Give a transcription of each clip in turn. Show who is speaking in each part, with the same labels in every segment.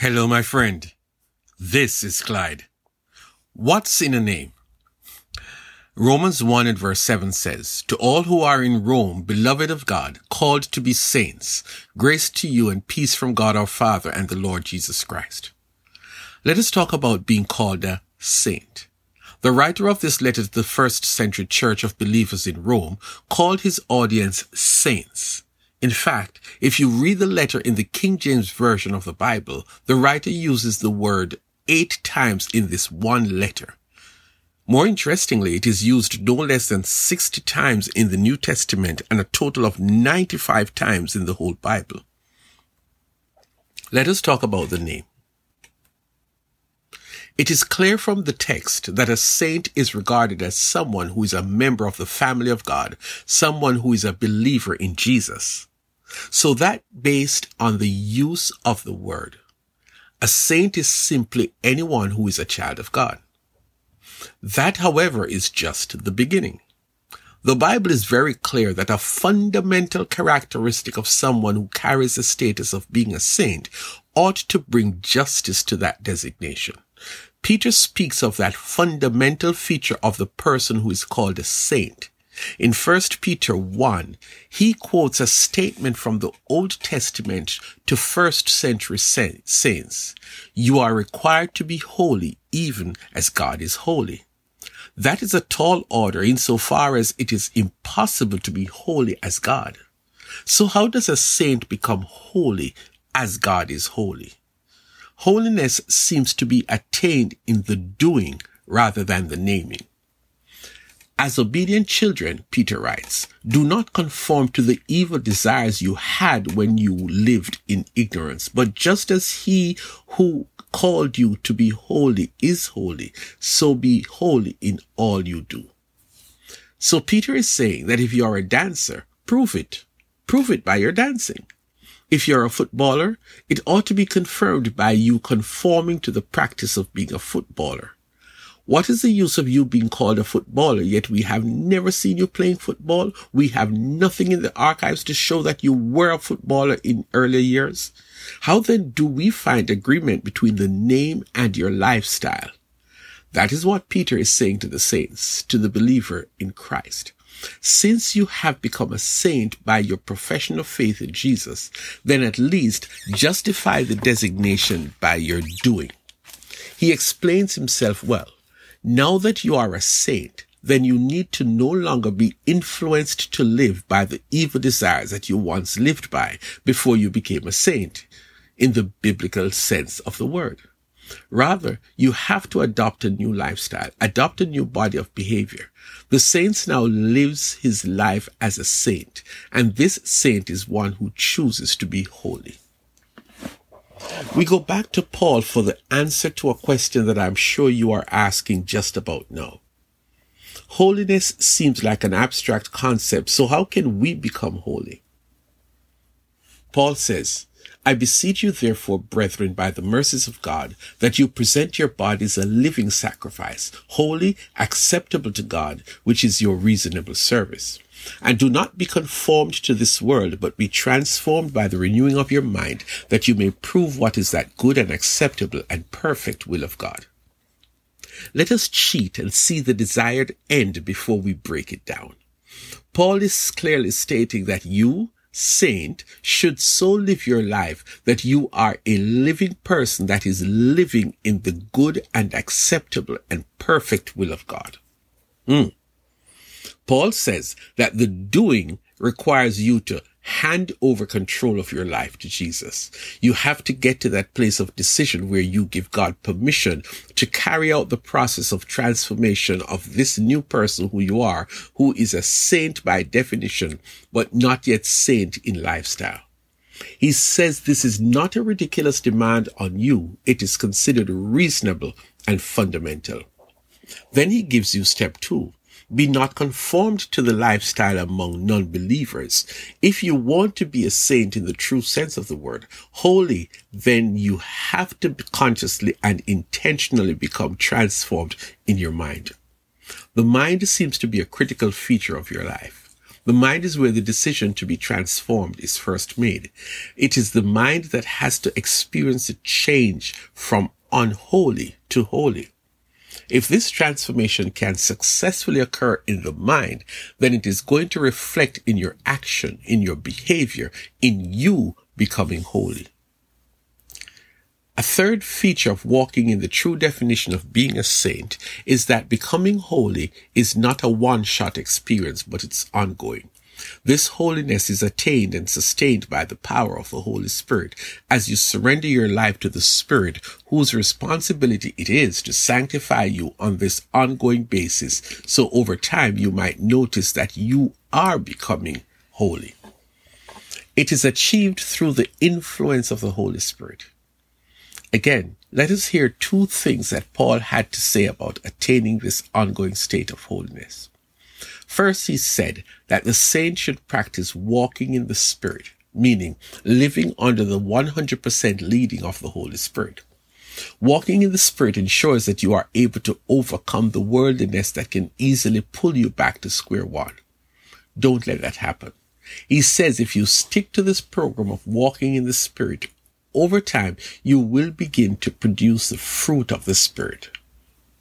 Speaker 1: Hello, my friend. This is Clyde. What's in a name? Romans 1 and verse 7 says, To all who are in Rome, beloved of God, called to be saints, grace to you and peace from God our Father and the Lord Jesus Christ. Let us talk about being called a saint. The writer of this letter to the first century church of believers in Rome called his audience saints. In fact, if you read the letter in the King James Version of the Bible, the writer uses the word eight times in this one letter. More interestingly, it is used no less than 60 times in the New Testament and a total of 95 times in the whole Bible. Let us talk about the name. It is clear from the text that a saint is regarded as someone who is a member of the family of God, someone who is a believer in Jesus. So that based on the use of the word, a saint is simply anyone who is a child of God. That, however, is just the beginning. The Bible is very clear that a fundamental characteristic of someone who carries the status of being a saint ought to bring justice to that designation. Peter speaks of that fundamental feature of the person who is called a saint. In 1 Peter 1, he quotes a statement from the Old Testament to first century saints. You are required to be holy even as God is holy. That is a tall order insofar as it is impossible to be holy as God. So how does a saint become holy as God is holy? Holiness seems to be attained in the doing rather than the naming. As obedient children, Peter writes, do not conform to the evil desires you had when you lived in ignorance, but just as he who called you to be holy is holy, so be holy in all you do. So Peter is saying that if you are a dancer, prove it. Prove it by your dancing. If you're a footballer, it ought to be confirmed by you conforming to the practice of being a footballer. What is the use of you being called a footballer, yet we have never seen you playing football? We have nothing in the archives to show that you were a footballer in earlier years. How then do we find agreement between the name and your lifestyle? That is what Peter is saying to the saints, to the believer in Christ. Since you have become a saint by your profession of faith in Jesus, then at least justify the designation by your doing. He explains himself well. Now that you are a saint, then you need to no longer be influenced to live by the evil desires that you once lived by before you became a saint in the biblical sense of the word. Rather, you have to adopt a new lifestyle, adopt a new body of behavior. The saint now lives his life as a saint, and this saint is one who chooses to be holy. We go back to Paul for the answer to a question that I'm sure you are asking just about now. Holiness seems like an abstract concept, so how can we become holy? Paul says, I beseech you therefore, brethren, by the mercies of God, that you present your bodies a living sacrifice, holy, acceptable to God, which is your reasonable service. And do not be conformed to this world, but be transformed by the renewing of your mind, that you may prove what is that good and acceptable and perfect will of God. Let us cheat and see the desired end before we break it down. Paul is clearly stating that you, saint, should so live your life that you are a living person that is living in the good and acceptable and perfect will of God. Mm. Paul says that the doing requires you to hand over control of your life to Jesus. You have to get to that place of decision where you give God permission to carry out the process of transformation of this new person who you are, who is a saint by definition, but not yet saint in lifestyle. He says this is not a ridiculous demand on you. It is considered reasonable and fundamental. Then he gives you step two. Be not conformed to the lifestyle among non-believers. If you want to be a saint in the true sense of the word, holy, then you have to consciously and intentionally become transformed in your mind. The mind seems to be a critical feature of your life. The mind is where the decision to be transformed is first made. It is the mind that has to experience a change from unholy to holy. If this transformation can successfully occur in the mind, then it is going to reflect in your action, in your behavior, in you becoming holy. A third feature of walking in the true definition of being a saint is that becoming holy is not a one-shot experience, but it's ongoing. This holiness is attained and sustained by the power of the Holy Spirit as you surrender your life to the Spirit whose responsibility it is to sanctify you on this ongoing basis. So over time you might notice that you are becoming holy. It is achieved through the influence of the Holy Spirit. Again, let us hear two things that Paul had to say about attaining this ongoing state of holiness. First, he said that the saint should practice walking in the Spirit, meaning living under the 100% leading of the Holy Spirit. Walking in the Spirit ensures that you are able to overcome the worldliness that can easily pull you back to square one. Don't let that happen. He says if you stick to this program of walking in the Spirit, over time, you will begin to produce the fruit of the Spirit.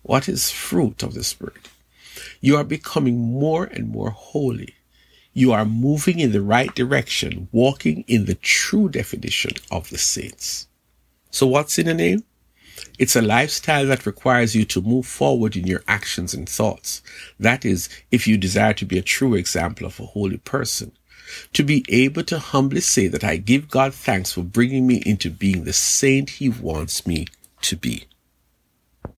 Speaker 1: What is fruit of the Spirit? You are becoming more and more holy. You are moving in the right direction, walking in the true definition of the saints. So what's in a name? It's a lifestyle that requires you to move forward in your actions and thoughts. That is, if you desire to be a true example of a holy person to be able to humbly say that I give God thanks for bringing me into being the saint he wants me to be.